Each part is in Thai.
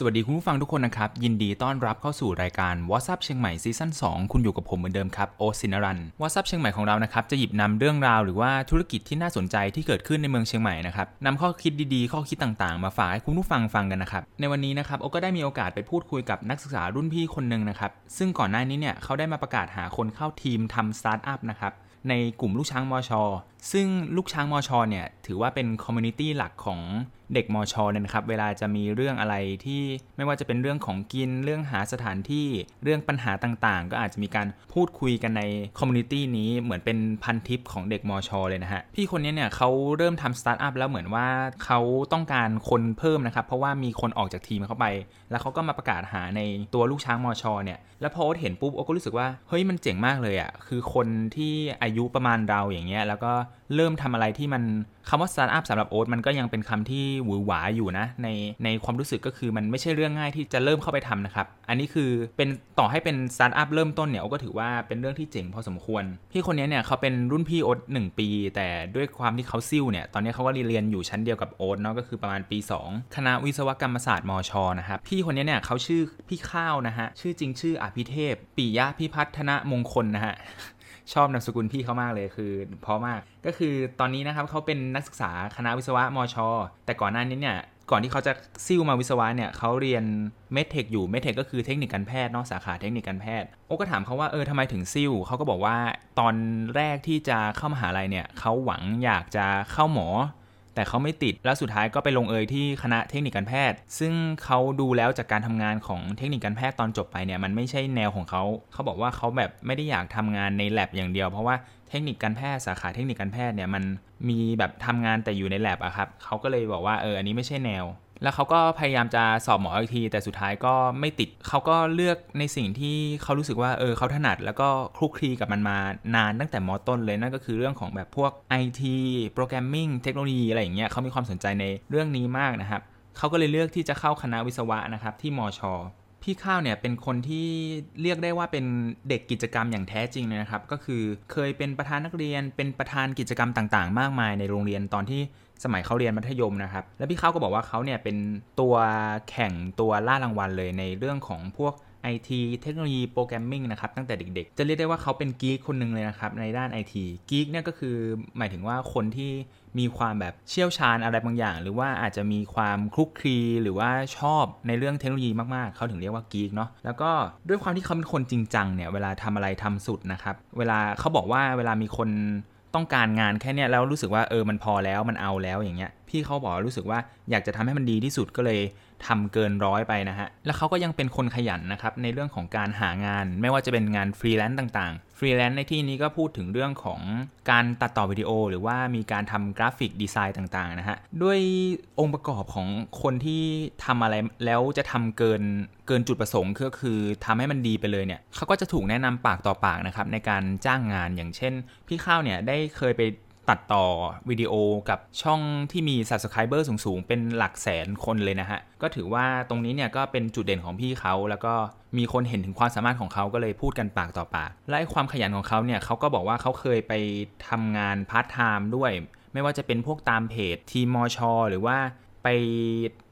สวัสดีคุณผู้ฟังทุกคนนะครับ ยินดีต้อนรับเข้าสู่รายการ What's Up เชียงใหม่ซีซั่น2คุณอยู่กับผมเหมือนเดิมครับโอซินารัน WhatsApp เชียงใหม่ของเรานะครับจะหยิบนำเรื่องราวหรือว่าธุรกิจที่น่าสนใจที่เกิดขึ้นในเมืองเชียงใหม่นะครับนำข้อคิดดีๆ ข้อคิดต่างๆ มาฝากให้คุณผู้ฟังฟังกันนะครับในวันนี้นะครับโอ๊ตก็ได้มีโอกาสไปพูดคุยกับนักศึกษารุ่นพี่คนหนึ่งนะครับซึ่งก่อนหน้านี้เนี่ยเขาได้มาประกาศหาคนเข้าทีมทำสตาร์ทอัพนะครับในกลุ่มลูกช้างมอชอซึ่งลูกช้างมอชอเนี่ยถือว่าเป็น community หลักของเด็กมอชอเนี่ยนะครับ เวลาจะมีเรื่องอะไรที่ไม่ว่าจะเป็นเรื่องของกินเรื่องหาสถานที่เรื่องปัญหาต่างๆ ก็อาจจะมีการพูดคุยกันใน community นี้เหมือนเป็นพันทิปของเด็กมอชอเลยนะฮะ พี่คนนี้เนี่ยเขาเริ่มทำสตาร์ทอัพแล้วเหมือนว่าเขาต้องการคนเพิ่มนะครับ เพราะว่ามีคนออกจากทีมเขาไป แล้วเขาก็มาประกาศหาในตัวลูกช้างมอชอเนี่ยแล้วพอเห็นปุ๊บโอ๊ตก็รู้สึกว่าเฮ้ยมันเจ๋งมากเลยอะ่ะคือคนที่อายุประมาณเราอย่างเงี้ยแล้วก็เริ่มทำอะไรที่มันคำว่าสตาร์ทอัพสำหรับโอ๊ตมันก็ยังเป็นคำที่หวือหวาอยู่นะ ในในความรู้สึกก็คือมันไม่ใช่เรื่องง่ายที่จะเริ่มเข้าไปทำนะครับ อันนี้คือเป็นต่อให้เป็นสตาร์ทอัพเริ่มต้นเนี่ยโอ๊ตก็ถือว่าเป็นเรื่องที่เจ๋งพอสมควร พี่คนนี้เนี่ยเขาเป็นรุ่นพี่โอ๊ตหปี แต่ด้วยความที่เขาซิ่วเนี่ยตอนนี้เขาก็เรียนอยู่ชั้นเดียวกับโอ๊ตเนาะก็คือประมาณปี 2 คณะวิศวกรรมศาสตร์มชนะครับพี่คนนี้เนี่ยเขาชื่อพี่ข้าวนะฮะชื่อจริงชื่ออภิเทพปิยะพิพัฒนมงคลนะฮะ ชอบนามสกุลพี่เขามากเลยคือเพราะมากก็คือตอนนี้นะครับเขาเป็นนักศึกษาคณะวิศวะมช แต่ก่อนหน้านี้เนี่ยก่อนที่เขาจะซิ่วมาวิศวะเนี่ยเขาเรียนเมดเทคอยู่เมดเทคก็คือเทคนิคการแพทย์นอกสาขาเทคนิคการแพทย์โอ้ก็ถามเขาว่าเออทำไมถึงซิ่วเขาก็บอกว่าตอนแรกที่จะเข้ามหาลัยเนี่ยเขาหวังอยากจะเข้าหมอ แต่เขาไม่ติด แล้วสุดท้ายก็ไปลงเอยที่คณะเทคนิคการแพทย์ ซึ่งเขาดูแล้วจากการทำงานของเทคนิคการแพทย์ตอนจบไปเนี่ยมันไม่ใช่แนวของเขา เขาบอกว่าเขาแบบไม่ได้อยากทำงานในแลบอย่างเดียว เพราะว่าเทคนิคการแพทย์สาขาเทคนิคการแพทย์เนี่ยมันมีแบบทำงานแต่อยู่ในแลบอะครับเขาก็เลยบอกว่าเอออันนี้ไม่ใช่แนว แล้วเขาก็พยายามจะสอบหมออีกที แต่สุดท้ายก็ไม่ติดเขาก็เลือกในสิ่งที่เขารู้สึกว่าเออเขาถนัด แล้วก็คลุกคลีกับมันมานานตั้งแต่มอต้นเลยนั่นก็คือเรื่องของแบบพวก IT โปรแกรมมิ่งเทคโนโลยีอะไรอย่างเงี้ยเขามีความสนใจในเรื่องนี้มากนะครับเขาก็เลยเลือกที่จะเข้าคณะวิศวะนะครับที่มอชอ พี่ข้าวเนี่ยเป็นคนที่เรียกได้ว่าเป็นเด็กกิจกรรมอย่างแท้จริงเลยนะครับ ก็คือเคยเป็นประธานนักเรียน เป็นประธานกิจกรรมต่างๆ มากมายในโรงเรียนตอนที่สมัยเขาเรียนมัธยมนะครับ แล้วพี่ข้าวก็บอกว่าเขาเนี่ยเป็นตัวแข่งตัวล่ารางวัลเลยในเรื่องของพวก IT เทคโนโลยีโปรแกรมมิ่งนะครับตั้งแต่เด็กๆ จะเรียกได้ว่าเขาเป็นกีกคนหนึ่งเลยนะครับในด้าน IT กีกเนี่ยก็คือหมายถึงว่าคนที่มีความแบบเชี่ยวชาญอะไรบางอย่าง หรือว่าอาจจะมีความคลุกคลีหรือว่าชอบในเรื่องเทคโนโลยีมากๆ เขาถึงเรียกว่า geek เนาะแล้วก็ด้วยความที่เขาเป็นคนจริงจังเนี่ยเวลาทำอะไรทำสุดนะครับเวลาเขาบอกว่าเวลามีคน ต้องการงานแค่นี้แล้วรู้สึกว่าเออมันพอแล้วมันเอาแล้วอย่างเงี้ยพี่เขาบอกรู้สึกว่าอยากจะทำให้มันดีที่สุดก็เลยทำเกินร้อยไปนะฮะแล้วเขาก็ยังเป็นคนขยันนะครับในเรื่องของการหางานไม่ว่าจะเป็นงานฟรีแลนซ์ต่างๆ ฟรีแลนซ์ในที่นี้ก็พูดถึงเรื่องของการตัดต่อวิดีโอ หรือว่ามีการทำ graphic design ต่างๆนะฮะ ด้วยองค์ประกอบของคนที่ทำอะไรแล้วจะทำเกินเกินจุดประสงค์ก็คือทำให้มันดีไปเลยเนี่ยเขาก็จะถูกแนะนำปากต่อปากนะครับในการจ้างงานอย่างเช่น พี่ข้าวเนี่ยได้เคยไป ตัดต่อวิดีโอกับช่องที่มี Subscriber สูงๆ เป็นหลักแสนคนเลยนะฮะ ก็ถือว่าตรงนี้เนี่ยก็เป็นจุดเด่นของพี่เขา แล้วก็มีคนเห็นถึงความสามารถของเขาก็เลยพูดกันปากต่อปาก และความขยันของเขาเนี่ยเขาก็บอกว่าเขาเคยไปทำงานพาร์ทไทม์ด้วย ไม่ว่าจะเป็นพวกตามเพจทีมอชอหรือว่าไป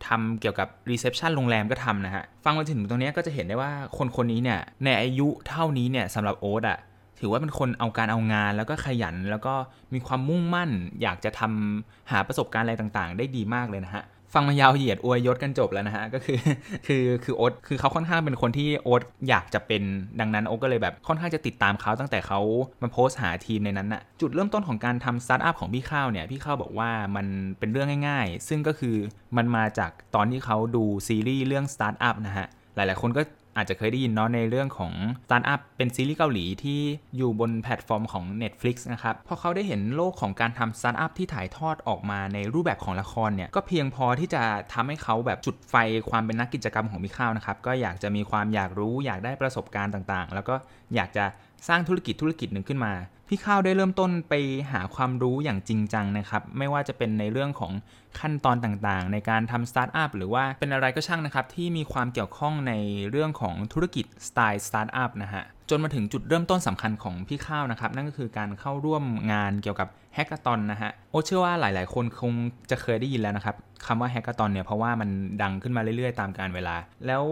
ทำเกี่ยวกับ reception โรงแรมก็ทำนะฮะ ฟังมาถึงตรงนี้ก็จะเห็นได้ว่าคนคนนี้เนี่ยในอายุเท่านี้เนี่ยสำหรับโอ๊ตอะ ถือว่าเป็นคนเอาการเอางานแล้วก็ขยัน แล้วก็มีความมุ่งมั่น อยากจะทำหาประสบการณ์อะไรต่างๆ ได้ดีมากเลยนะฮะฟังมายาวเหยียดอวยยศกันจบแล้วนะฮะก็คือคือคือโอ๊ตคือเขาค่อนข้างเป็นคนที่โอ๊ตอยากจะเป็นดังนั้นโอ๊ตก็เลยแบบค่อนข้างจะติดตามเขาตั้งแต่เขามาโพสต์หาทีมในนั้นนะจุดเริ่มต้นของการทำสตาร์ทอัพของพี่ข้าวเนี่ยพี่ข้าวบอกว่ามันเป็นเรื่องง่ายๆ ซึ่งก็คือมันมาจากตอนที่เขาดูซีรีส์เรื่องสตาร์ทอัพนะฮะหลายๆคนก็ อาจจะเคยได้ยินเนาะในเรื่องของสตาร์ทอัพเป็นซีรีส์เกาหลีที่อยู่บนแพลตฟอร์มของ Netflix นะครับพอเขาได้เห็นโลกของการทำสตาร์ทอัพที่ถ่ายทอดออกมาในรูปแบบของละครเนี่ยก็เพียงพอที่จะทำให้เขาแบบจุดไฟความเป็นนักกิจกรรมของพี่ข้าวนะครับก็อยากจะมีความอยากรู้อยากได้ประสบการณ์ต่างๆ แล้วก็อยากจะสร้างธุรกิจธุรกิจหนึ่งขึ้นมา พี่ข้าวได้เริ่มต้นไปหาความรู้อย่างจริงจังนะครับ ไม่ว่าจะเป็นในเรื่องของขั้นตอนต่างๆ ในการทำสตาร์ทอัพหรือว่าเป็นอะไรก็ช่างนะครับ ที่มีความเกี่ยวข้องในเรื่องของธุรกิจสไตล์สตาร์ทอัพนะฮะจนมาถึงจุดเริ่มต้นสำคัญของพี่ข้าวนะครับ นั่นก็คือการเข้าร่วมงานเกี่ยวกับ hackathon นะฮะโอ๊ตเชื่อว่าหลายๆ คนคงจะเคยได้ยินแล้วนะครับคำว่า hackathon เนี่ยเพราะว่ามันดังขึ้นมาเรื่อยๆ ตามกาลเวลา แล้ว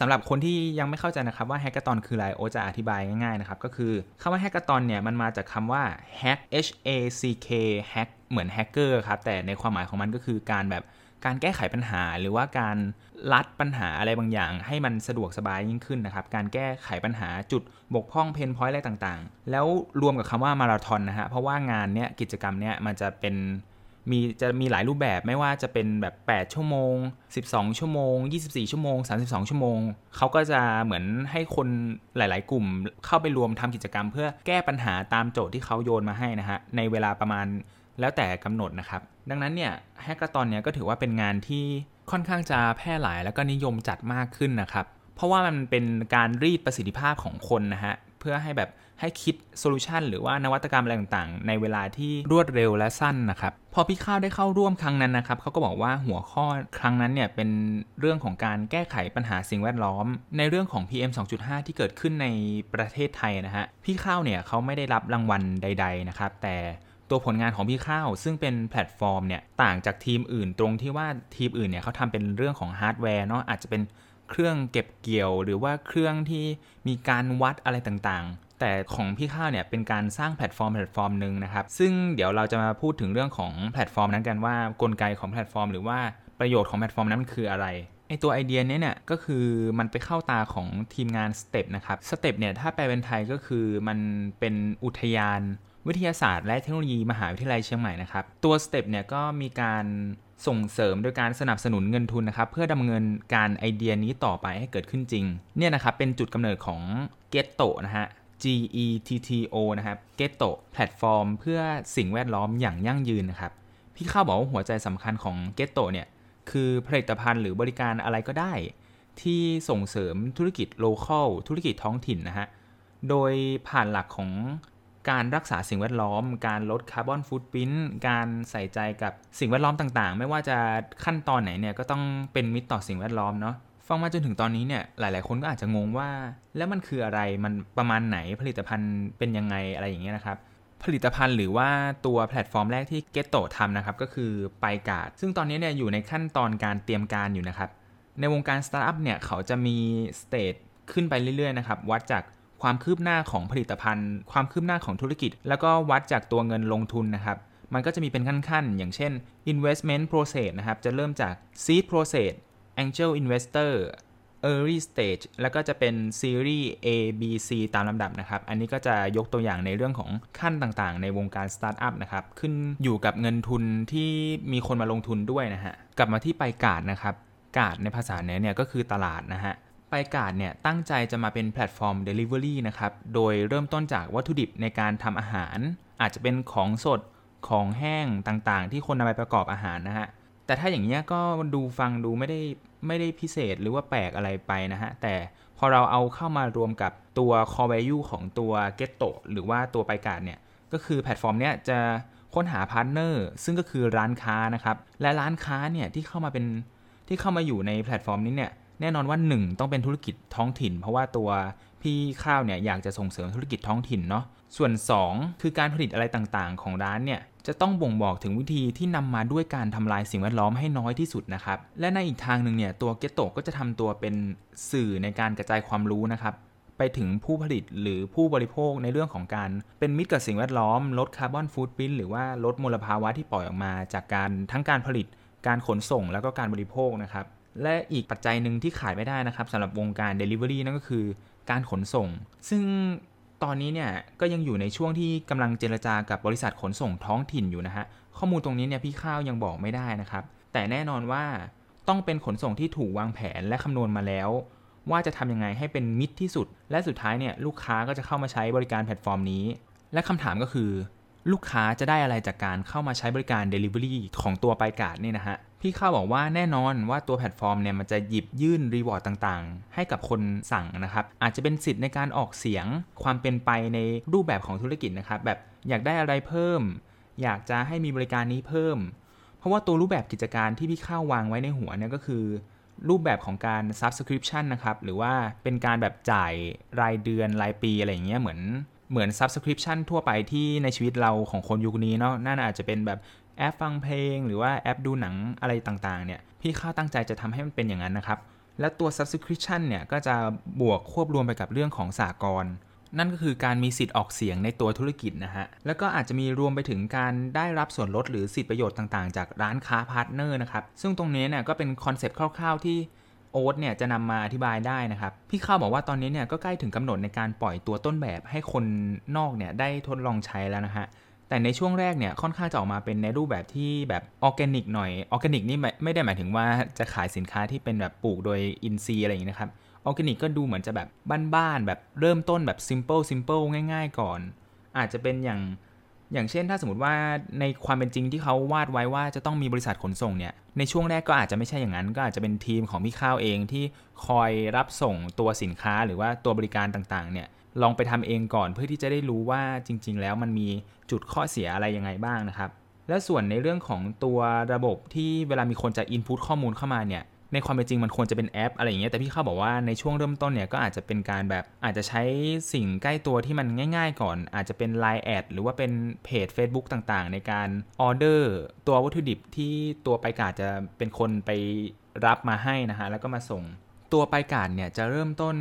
สำหรับคนที่ยังไม่เข้าใจนะครับว่า hackathon คืออะไรโอ๊ตจะอธิบายง่ายๆนะครับก็คือคำว่า hackathon เนี่ยมันมาจากคำว่า hack h a c k hack เหมือนแฮกเกอร์ครับ แต่ในความหมายของมันก็คือการแบบการแก้ไขปัญหาหรือว่าการลัดปัญหาอะไรบางอย่าง ให้มันสะดวกสบายยิ่งขึ้นนะครับ การแก้ไขปัญหาจุดบกพร่อง pain point อะไรต่างๆ แล้วรวมกับคำว่ามาราธอนนะฮะ เพราะว่างานเนี้ยกิจกรรมเนี้ยมันจะเป็น มีจะมีหลายรูปแบบไม่ว่าจะเป็นแบบ 8 ชั่วโมง 12 ชั่วโมง 24 ชั่วโมง 32 ชั่วโมง เขาก็จะเหมือนให้คนหลาย ๆ กลุ่มเข้าไปรวมทำกิจกรรม เพื่อแก้ปัญหาตามโจทย์ที่เขาโยนมาให้นะฮะ ในเวลาประมาณแล้วแต่กำหนดนะครับ ดังนั้นเนี่ยแฮกเกอร์ตอนเนี้ยก็ถือว่าเป็นงานที่ค่อนข้างจะแพร่หลายแล้วก็นิยมจัดมากขึ้นนะครับ เพราะว่ามันเป็นการรีดประสิทธิภาพของคนนะฮะ เพื่อให้แบบ ให้คิด solution หรือว่านวัตกรรมอะไรต่างๆ ในเวลาที่รวดเร็วและสั้นนะครับ พอพี่ข้าวได้เข้าร่วมครั้งนั้นนะครับเขาก็บอกว่าหัวข้อครั้งนั้นเนี่ยเป็นเรื่องของการแก้ไขปัญหาสิ่งแวดล้อม ในเรื่องของ PM 2.5 ที่เกิดขึ้นในประเทศไทยนะฮะพี่ข้าวเนี่ยเขาไม่ได้รับรางวัลใด ๆนะครับ แต่ตัวผลงานของพี่ข้าว ซึ่งเป็นแพลตฟอร์มเนี่ยต่างจากทีมอื่นตรงที่ว่าทีมอื่นเนี่ยเขาทำเป็นเรื่องของฮาร์ดแวร์เนาะอาจจะเป็นเครื่องเก็บเกี่ยว หรือว่าเครื่องที่มีการวัดอะไรต่างๆ แต่ของพี่ข้าวเนี่ยเป็นการสร้างแพลตฟอร์มแพลตฟอร์มหนึ่งนะครับ ซึ่งเดี๋ยวเราจะมาพูดถึงเรื่องของแพลตฟอร์มนั้นกันว่ากลไกของแพลตฟอร์ม หรือว่าประโยชน์ของแพลตฟอร์มนั้นคืออะไรไอตัวไอเดียนี้เนี่ยก็คือมันไปเข้าตาของทีมงาน STeP นะครับ STeP เนี่ยถ้าแปลเป็นไทยก็คือมันเป็นอุทยานวิทยาศาสตร์และเทคโนโลยีมหาวิทยาลัยเชียงใหม่นะครับ ตัว STeP เนี่ยก็มีการส่งเสริมโดยการสนับสนุนเงินทุนนะครับ เพื่อดำเนินการไอเดียนี้ต่อไปให้เกิดขึ้นจริง เนี่ยนะครับเป็นจุดกำเนิดของ g e t t o นะฮะ G E T T O นะครับ g e t t o แพลตฟอร์มเพื่อสิ่งแวดล้อมอย่างยั่งยืนนะครับ พี่ข้าวบอกว่าหัวใจสำคัญของ g e t t o เนี่ย คือผลิตภัณฑ์หรือบริการอะไรก็ได้ ที่ส่งเสริมธุรกิจ local ธุรกิจท้องถิ่นนะฮะ โดยผ่านหลักของการรักษาสิ่งแวดล้อม การลด carbon footprintการใส่ใจกับสิ่งแวดล้อมต่างๆ ไม่ว่าจะขั้นตอนไหนเนี่ยก็ต้องเป็นมิตรต่อสิ่งแวดล้อมเนาะ ฟังมาจนถึงตอนนี้เนี่ยหลาย ๆ คนก็อาจจะงงว่า แล้วมันคืออะไรมันประมาณไหนผลิตภัณฑ์เป็นยังไงอะไรอย่างเงี้ยนะครับผลิตภัณฑ์หรือว่าตัวแพลตฟอร์มแรกที่ g e t t o ทำนะครับก็คือไปกาดซึ่งตอนนี้เนี่ยอยู่ในขั้นตอนการเตรียมการอยู่นะครับในวงการสตาร์ทอัพเนี่ยเขาจะมี stage ขึ้นไปเรื่อย ๆ นะครับ วัดจากความคืบหน้าของผลิตภัณฑ์ ความคืบหน้าของธุรกิจ แล้วก็วัดจากตัวเงินลงทุนนะครับ มันก็จะมีเป็นขั้น ๆ อย่างเช่น investment process นะครับ จะเริ่มจาก seed process angel investor early stage แล้วก็จะเป็น series A B C ตามลำดับนะครับ อันนี้ก็จะยกตัวอย่างในเรื่องของขั้นต่างๆ ในวงการสตาร์ทอัพนะครับ ขึ้นอยู่กับเงินทุนที่มีคนมาลงทุนด้วยนะฮะ กลับมาที่ไปกาดนะครับ กาดในภาษาเนี้ยเนี่ยก็คือตลาดนะฮะไปกาดเนี่ยตั้งใจจะมาเป็นแพลตฟอร์ม Delivery นะครับ โดยเริ่มต้นจากวัตถุดิบในการทำอาหาร อาจจะเป็นของสดของแห้งต่างๆ ที่คนนำไปประกอบอาหารนะฮะ แต่ถ้าอย่างเงี้ยก็ดูฟังดูไม่ได้ไม่ได้พิเศษหรือว่าแปลกอะไรไปนะฮะ แต่พอเราเอาเข้ามารวมกับตัว core value ของตัว Getto หรือว่าตัวไปกาดเนี่ย ก็คือแพลตฟอร์มเนี้ยจะค้นหาพาร์ทเนอร์ซึ่งก็คือร้านค้านะครับ และร้านค้าเนี่ยที่เข้ามาเป็นที่เข้ามาอยู่ในแพลตฟอร์มนี้เนี่ย แน่นอนว่า 1 ต้องเป็นธุรกิจท้องถิ่น เพราะว่าตัวพี่ข้าวเนี่ยอยากจะส่งเสริมธุรกิจท้องถิ่นเนาะส่วน 2 คือการผลิตอะไรต่างๆ ของร้านเนี่ยจะต้องบ่งบอกถึงวิธีที่นำมาด้วยการทำลายสิ่งแวดล้อมให้น้อยที่สุดนะครับ และในอีกทางหนึ่งเนี่ยตัวเกตโตก็จะทำตัวเป็นสื่อในการกระจายความรู้นะครับ ไปถึงผู้ผลิตหรือผู้บริโภคในเรื่องของการเป็นมิตรกับสิ่งแวดล้อม ลดคาร์บอนฟูดพิ้นหรือว่าลดมลภาวะที่ปล่อยออกมา จากการทั้งการผลิต การขนส่งแล้วก็การบริโภคนะครับ และอีกปัจจัยหนึ่งที่ขาดไม่ได้นะครับสำหรับวงการ Delivery นั่นก็คือการขนส่ง ซึ่งตอนนี้เนี่ยก็ยังอยู่ในช่วงที่กำลังเจรจากับบริษัทขนส่งท้องถิ่นอยู่นะฮะ ข้อมูลตรงนี้เนี่ยพี่ข้าวยังบอกไม่ได้นะครับ แต่แน่นอนว่าต้องเป็นขนส่งที่ถูกวางแผนและคำนวณมาแล้ว ว่าจะทำยังไงให้เป็นมิตรที่สุด และสุดท้ายเนี่ยลูกค้าก็จะเข้ามาใช้บริการแพลตฟอร์มนี้ และคำถามก็คือ ลูกค้าจะได้อะไรจากการเข้ามาใช้บริการ Delivery ของตัวไปกาดนี่นะฮะพี่ข้าวบอกว่าแน่นอนว่าตัวแพลตฟอร์มเนี่ยมันจะหยิบยื่น reward ต่างๆ ให้กับคนสั่งนะครับ อาจจะเป็นสิทธิ์ในการออกเสียงความเป็นไปในรูปแบบของธุรกิจนะครับ แบบอยากได้อะไรเพิ่ม อยากจะให้มีบริการนี้เพิ่ม เพราะว่าตัวรูปแบบกิจการที่พี่ข้าววางไว้ในหัวเนี่ยก็คือ รูปแบบของการ subscription นะครับ หรือว่าเป็นการแบบจ่ายรายเดือนรายปีอะไรอย่างเงี้ยเหมือน เหมือน subscription ทั่วไปที่ในชีวิตเราของคนยุคนี้เนาะน่าอาจจะเป็นแบบแอปฟังเพลง หรือว่าแอปดูหนังอะไรต่างๆเนี่ยพี่ข้าวตั้งใจจะทำให้มันเป็นอย่างนั้นนะครับ และตัว subscription เนี่ยก็จะบวกควบรวมไปกับเรื่องของสหกรณ์นั่นก็คือการมีสิทธิ์ออกเสียงในตัวธุรกิจนะฮะ แล้วก็อาจจะมีรวมไปถึงการได้รับส่วนลดหรือสิทธิประโยชน์ต่างๆ จากร้านค้าพาร์ทเนอร์นะครับ ซึ่งตรงนี้เนี่ยก็เป็นคอนเซปต์คร่าวๆที่ โอ๊ตเนี่ยจะนำมาอธิบายได้นะครับ พี่ข้าวบอกว่าตอนนี้เนี่ยก็ใกล้ถึงกำหนดในการปล่อยตัวต้นแบบให้คนนอกเนี่ยได้ทดลองใช้แล้วนะฮะแต่ในช่วงแรกเนี่ยค่อนข้างจะออกมาเป็นในรูปแบบที่แบบออร์แกนิกหน่อยออร์แกนิกนี่ไม่ได้หมายถึงว่าจะขายสินค้าที่เป็นแบบปลูกโดยอินทรีย์อะไรอย่างนี้นะครับออร์แกนิกก็ดูเหมือนจะแบบบ้านๆแบบเริ่มต้นแบบ simple simple ง่าย ๆ ก่อน อาจจะเป็นอย่าง อย่างเช่นถ้าสมมติว่าในความเป็นจริงที่เขาวาดไว้ว่าจะต้องมีบริษัทขนส่งเนี่ยในช่วงแรกก็อาจจะไม่ใช่อย่างนั้น ก็อาจจะเป็นทีมของพี่ข้าวเองที่คอยรับส่งตัวสินค้าหรือว่าตัวบริการต่างๆเนี่ยลองไปทำเองก่อนเพื่อที่จะได้รู้ว่าจริง ๆ แล้วมันมีจุดข้อเสียอะไรยังไงบ้างนะครับและส่วนในเรื่องของตัวระบบที่เวลามีคนจะ input ข้อมูลเข้ามาเนี่ย ในความเป็นจริงมันควรจะเป็นแอปอะไรอย่างเงี้ยแต่พี่เข้าบอกว่าในช่วงเริ่มต้นเนี่ยก็อาจจะเป็นการแบบอาจจะใช้สิ่งใกล้ตัวที่มันง่าย ๆ ก่อน อาจจะเป็น Line แอดหรือว่าเป็นเพจ Facebook ต่างๆ ในการออเดอร์ตัววัตถุดิบที่ตัวไปกาดจะเป็นคนไปรับมาให้นะฮะแล้วก็มาส่งตัวไปกาดเนี่ยจะเริ่มต้น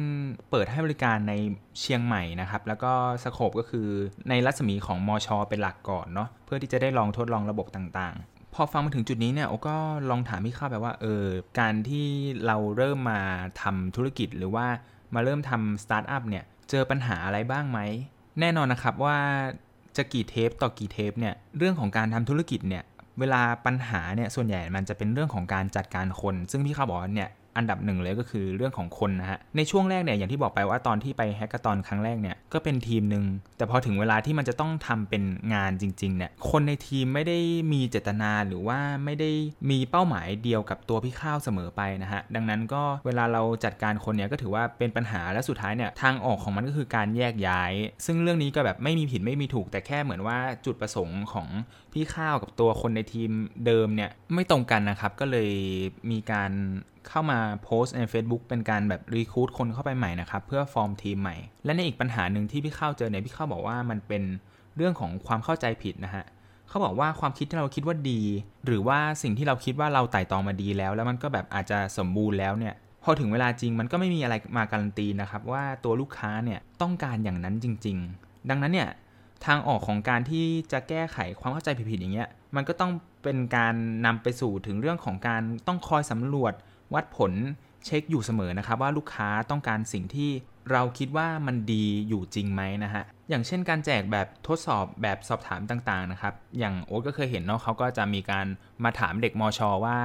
เปิดให้บริการในเชียงใหม่นะครับ แล้วก็ scope ก็คือในรัศมีของมอชอเป็นหลักก่อนเนาะเพื่อที่จะได้ลองทดลองระบบต่างๆ พอฟังมาถึงจุดนี้เนี่ยโอ๊ตก็ลองถามพี่ข้าวแบบว่าเออการที่เราเริ่มมาทำธุรกิจหรือว่ามาเริ่มทำสตาร์ทอัพเนี่ยเจอปัญหาอะไรบ้างไหม แน่นอนนะครับว่าจะกี่เทปต่อกี่เทปเนี่ยเรื่องของการทำธุรกิจเนี่ยเวลาปัญหาเนี่ยส่วนใหญ่มันจะเป็นเรื่องของการจัดการคน ซึ่งพี่ข้าบอกเนี่ย อันดับหนึ่งเลยก็คือเรื่องของคนนะฮะ ในช่วงแรกเนี่ยอย่างที่บอกไปว่าตอนที่ไปแฮกเกอร์ตอนครั้งแรกเนี่ยก็เป็นทีมหนึ่งแต่พอถึงเวลาที่มันจะต้องทำเป็นงานจริงๆเนี่ยคนในทีมไม่ได้มีเจตนาหรือว่าไม่ได้มีเป้าหมายเดียวกับตัวพี่ข้าวเสมอไปนะฮะดังนั้นก็เวลาเราจัดการคนเนี่ยก็ถือว่าเป็นปัญหาและสุดท้ายเนี่ยทางออกของมันก็คือการแยกย้าย ซึ่งเรื่องนี้ก็แบบไม่มีผิดไม่มีถูก แต่แค่เหมือนว่าจุดประสงค์ของพี่ข้าวกับตัวคนในทีมเดิมเนี่ยไม่ตรงกันนะครับก็เลยมีการเข้ามาโพสต์ใน Facebook เป็นการแบบรีคูดคนเข้าไปใหม่นะครับ เพื่อฟอร์มทีมใหม่ และในอีกปัญหาหนึ่งที่พี่เข้าเจอเนี่ยพี่เข้าบอกว่ามันเป็นเรื่องของความเข้าใจผิดนะฮะเขาบอกว่าความคิดที่เราคิดว่าดี หรือว่าสิ่งที่เราคิดว่าเราไต่ตองมาดีแล้ว แล้วมันก็แบบอาจจะสมบูรณ์แล้วเนี่ยพอถึงเวลาจริงมันก็ไม่มีอะไรมาการันตีนะครับว่าตัวลูกค้าเนี่ยต้องการอย่างนั้นจริง ๆ ดังนั้นเนี่ยทางออกของการที่จะแก้ไขความเข้าใจผิดๆอย่างเงี้ยมันก็ต้องเป็นการนำไปสู่ถึงเรื่องของการต้องคอยสำรวจ วัดผลเช็คอยู่เสมอนะครับว่าลูกค้าต้องการสิ่งที่เราคิดว่ามันดีอยู่จริงไหมนะฮะ อย่างเช่นการแจกแบบทดสอบแบบสอบถามต่างๆนะครับ อย่างโอ๊ตก็เคยเห็นเนาะเขาก็จะมีการมาถามเด็กมอชอว่า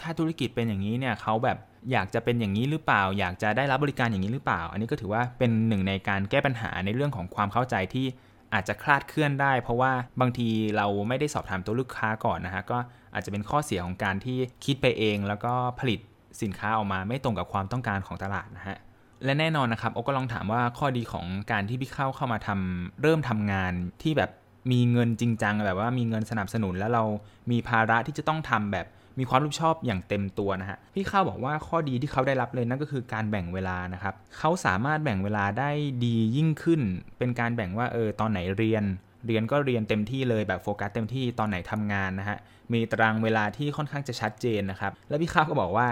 ถ้าธุรกิจเป็นอย่างนี้เนี่ยเขาแบบอยากจะเป็นอย่างนี้หรือเปล่า อยากจะได้รับบริการอย่างนี้หรือเปล่า อันนี้ก็ถือว่าเป็นหนึ่งในการแก้ปัญหาในเรื่องของความเข้าใจที่อาจจะคลาดเคลื่อนได้ เพราะว่าบางทีเราไม่ได้สอบถามตัวลูกค้าก่อนนะฮะก็อาจจะเป็นข้อเสียของการที่คิดไปเอง แล้วก็ผลิต สินค้าออกมาไม่ตรงกับความต้องการของตลาดนะฮะและแน่นอนนะครับโอก็ลองถามว่าข้อดีของการที่พี่เข้าเข้ามาทำเริ่มทำงานที่แบบมีเงินจริงจังแบบว่ามีเงินสนับสนุนแล้วเรามีภาระที่จะต้องทำแบบมีความรับผิดชอบอย่างเต็มตัวนะฮะพี่ข้าวบอกว่าข้อดีที่เขาได้รับเลยนั่นก็คือการแบ่งเวลานะครับเขาสามารถแบ่งเวลาได้ดียิ่งขึ้น เป็นการแบ่งว่าเออตอนไหนเรียน เรียนก็เรียนเต็มที่เลยแบบโฟกัสเต็มที่ตอนไหนทำงานนะฮะมีตารางเวลาที่ค่อนข้างจะชัดเจนนะครับแล้วพี่ข้าวก็บอกว่า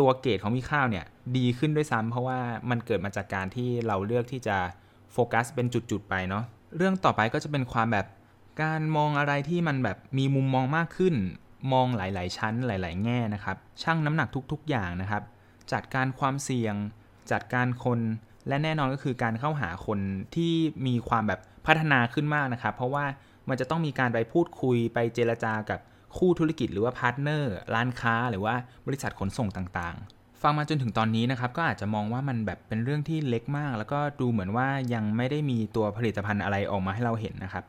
ตัวเกรดของพี่ข้าวเนี่ยดีขึ้นด้วยซ้ำเพราะว่ามันเกิดมาจากการที่เราเลือกที่จะโฟกัสเป็นจุดๆไปเนาะเรื่องต่อไปก็จะเป็นความแบบการมองอะไรที่มันแบบมีมุมมองมากขึ้น มองหลาย ๆ ชั้นหลาย ๆ แง่นะครับชั่งน้ำหนักทุก ๆ อย่างนะครับ จัดการความเสี่ยง จัดการคนและแน่นอนก็คือการเข้าหาคนที่มีความแบบพัฒนาขึ้นมากนะครับ เพราะว่ามันจะต้องมีการไปพูดคุยไปเจรจากับ คู่ธุรกิจหรือว่าพาร์ทเนอร์ร้านค้าหรือว่าบริษัทขนส่งต่างๆ ฟังมาจนถึงตอนนี้นะครับก็อาจจะมองว่ามันแบบเป็นเรื่องที่เล็กมาก แล้วก็ดูเหมือนว่ายังไม่ได้มีตัวผลิตภัณฑ์อะไรออกมาให้เราเห็นนะครับ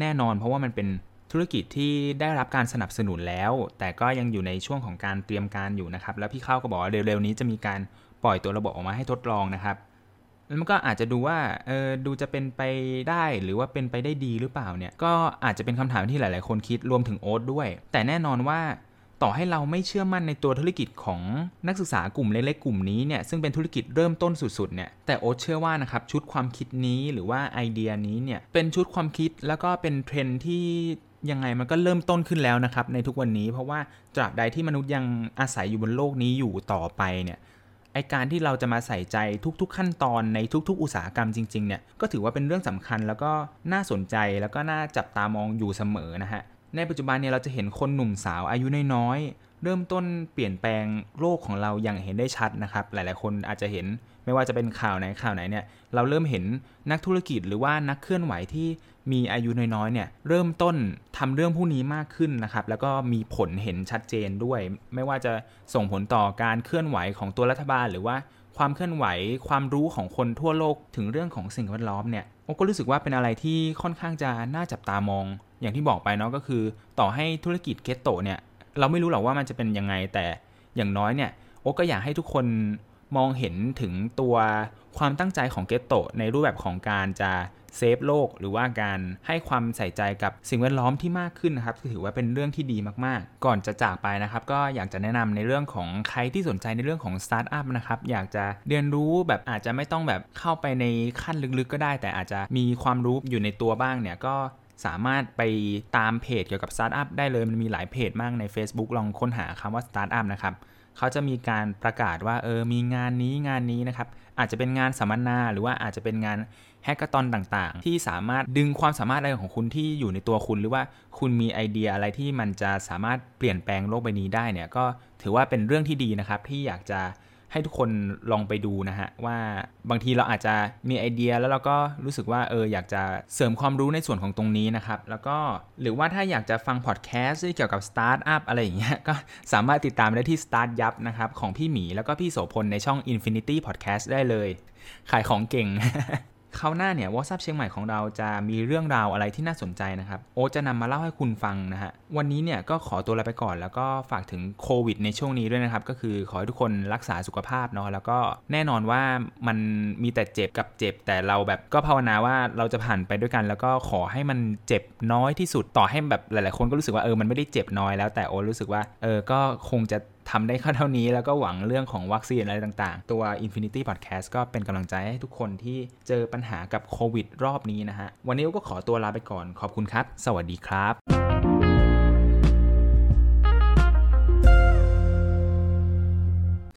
แน่นอนเพราะว่ามันเป็นธุรกิจที่ได้รับการสนับสนุนแล้ว แต่ก็ยังอยู่ในช่วงของการเตรียมการอยู่นะครับ แล้วพี่เข้าก็บอกว่าเร็วๆนี้จะมีการปล่อยตัวระบบออกมาให้ทดลองนะครับ แล้วมันก็อาจจะดูว่าเออดูจะเป็นไปได้หรือว่าเป็นไปได้ดีหรือเปล่าเนี่ย ก็อาจจะเป็นคำถามที่หลาย ๆ คนคิดรวมถึงโอ๊ตด้วย แต่แน่นอนว่าต่อให้เราไม่เชื่อมั่นในตัวธุรกิจของนักศึกษากลุ่มเล็กๆกลุ่มนี้เนี่ยซึ่งเป็นธุรกิจเริ่มต้นสุดๆเนี่ยแต่โอ๊ตเชื่อว่านะครับชุดความคิดนี้หรือว่าไอเดียนี้เนี่ยเป็นชุดความคิดแล้วก็เป็นเทรนที่ยังไงมันก็เริ่มต้นขึ้นแล้วนะครับในทุกวันนี้ เพราะว่าตราบใดที่มนุษย์ยังอาศัยอยู่บนโลกนี้อยู่ต่อไปเนี่ย ไอการที่เราจะมาใส่ใจทุกๆขั้นตอนในทุก ๆ อุตสาหกรรมจริงๆเนี่ยก็ถือว่าเป็นเรื่องสำคัญแล้วก็น่าสนใจแล้วก็น่าจับตามองอยู่เสมอนะฮะในปัจจุบันเนี่ยเราจะเห็นคนหนุ่มสาวอายุน้อยๆเริ่มต้นเปลี่ยนแปลงโลกของเราอย่างเห็นได้ชัดนะครับ หลายๆ คนอาจจะเห็น ไม่ว่าจะเป็นข่าวไหนข่าวไหนเนี่ยเราเริ่มเห็นนักธุรกิจหรือว่านักเคลื่อนไหวที่มีอายุน้อยๆเนี่ยเริ่มต้นทำเรื่องผู้นี้มากขึ้นนะครับแล้วก็มีผลเห็นชัดเจนด้วย ไม่ว่าจะส่งผลต่อการเคลื่อนไหวของตัวรัฐบาล หรือว่าความเคลื่อนไหวความรู้ของคนทั่วโลกถึงเรื่องของสิ่งแวดล้อมเนี่ยโอก็รู้สึกว่าเป็นอะไรที่ค่อนข้างจะน่าจับตามอง อย่างที่บอกไปเนาะก็คือ ต่อให้ธุรกิจเกตโตเนี่ยเราไม่รู้หรอกว่ามันจะเป็นยังไงแต่อย่างน้อยเนี่ยโอก็อยากให้ทุกคน มองเห็นถึงตัวความตั้งใจของ Getto ในรูปแบบของการจะ save โลก หรือว่าการให้ความใส่ใจกับสิ่งแวดล้อมที่มากขึ้นนะครับถือว่าเป็นเรื่องที่ดีมากๆ ก่อนจะจากไปนะครับ ก็อยากจะแนะนำในเรื่องของใครที่สนใจในเรื่องของสตาร์ทอัพนะครับอยากจะเรียนรู้แบบอาจจะไม่ต้องแบบเข้าไปในขั้นลึกๆ ก็ได้ แต่อาจจะมีความรู้อยู่ในตัวบ้างเนี่ยก็สามารถไปตามเพจเกี่ยวกับสตาร์ทอัพได้เลยมันมีหลายเพจมากใน Facebook ลองค้นหาคำว่าสตาร์ทอัพนะครับ เขาจะมีการประกาศว่าเออมีงานนี้งานนี้นะครับ อาจจะเป็นงานสัมมนาหรือว่าอาจจะเป็นงาน hackathon ต่างๆ ที่สามารถดึงความสามารถอะไรของคุณที่อยู่ในตัวคุณ หรือว่าคุณมีไอเดียอะไรที่มันจะสามารถเปลี่ยนแปลงโลกใบนี้ได้เนี่ยก็ถือว่าเป็นเรื่องที่ดีนะครับที่อยากจะ ให้ทุกคนลองไปดูนะฮะ ว่าบางทีเราอาจจะมีไอเดียแล้วเราก็รู้สึกว่าเอออยากจะเสริมความรู้ในส่วนของตรงนี้นะครับ แล้วก็หรือว่าถ้าอยากจะฟังพอดแคสต์ที่เกี่ยวกับสตาร์ทอัพอะไรอย่างเงี้ยก็สามารถติดตามได้ที่ Start ยับนะครับ ของพี่หมีแล้วก็พี่โสพลในช่อง Infinity Podcast ได้เลย ขายของเก่ง คราวหน้าเนี่ยวอซับเชียงใหม่ของเราจะมีเรื่องราวอะไรที่น่าสนใจนะครับ โอจะนำมาเล่าให้คุณฟังนะฮะ วันนี้เนี่ยก็ขอตัวลาไปก่อน แล้วก็ฝากถึงโควิดในช่วงนี้ด้วยนะครับ ก็คือขอให้ทุกคนรักษาสุขภาพเนาะ แล้วก็แน่นอนว่ามันมีแต่เจ็บกับเจ็บ แต่เราแบบก็ภาวนาว่าเราจะผ่านไปด้วยกัน แล้วก็ขอให้มันเจ็บน้อยที่สุด ต่อให้แบบหลาย ๆ คนก็รู้สึกว่าเออ มันไม่ได้เจ็บน้อยแล้ว แต่โอรู้สึกว่าเออ ก็คงจะ ทำได้แค่เท่านี้แล้วก็หวังเรื่องของวัคซีนอะไรต่างๆ ตัว Infinity Podcast ก็เป็นกำลังใจให้ทุกคนที่เจอปัญหากับโควิดรอบนี้นะฮะ วันนี้ก็ขอตัวลาไปก่อนขอบคุณครับ สวัสดีครับ